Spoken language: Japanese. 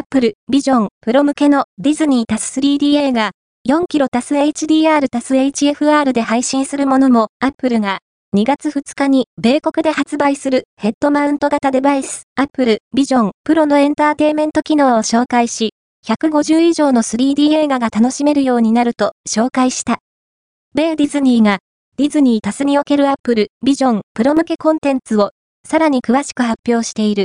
Apple Vision Pro 向けのディズニー +3D 映画4キロタス HDR タス HFR で配信するものも Apple が2月2日に米国で発売するヘッドマウント型デバイス Apple Vision Pro のエンターテイメント機能を紹介し、150以上の 3D 映画が楽しめるようになると紹介した。米ディズニーがディズニータスにおける Apple Vision Pro 向けコンテンツをさらに詳しく発表している。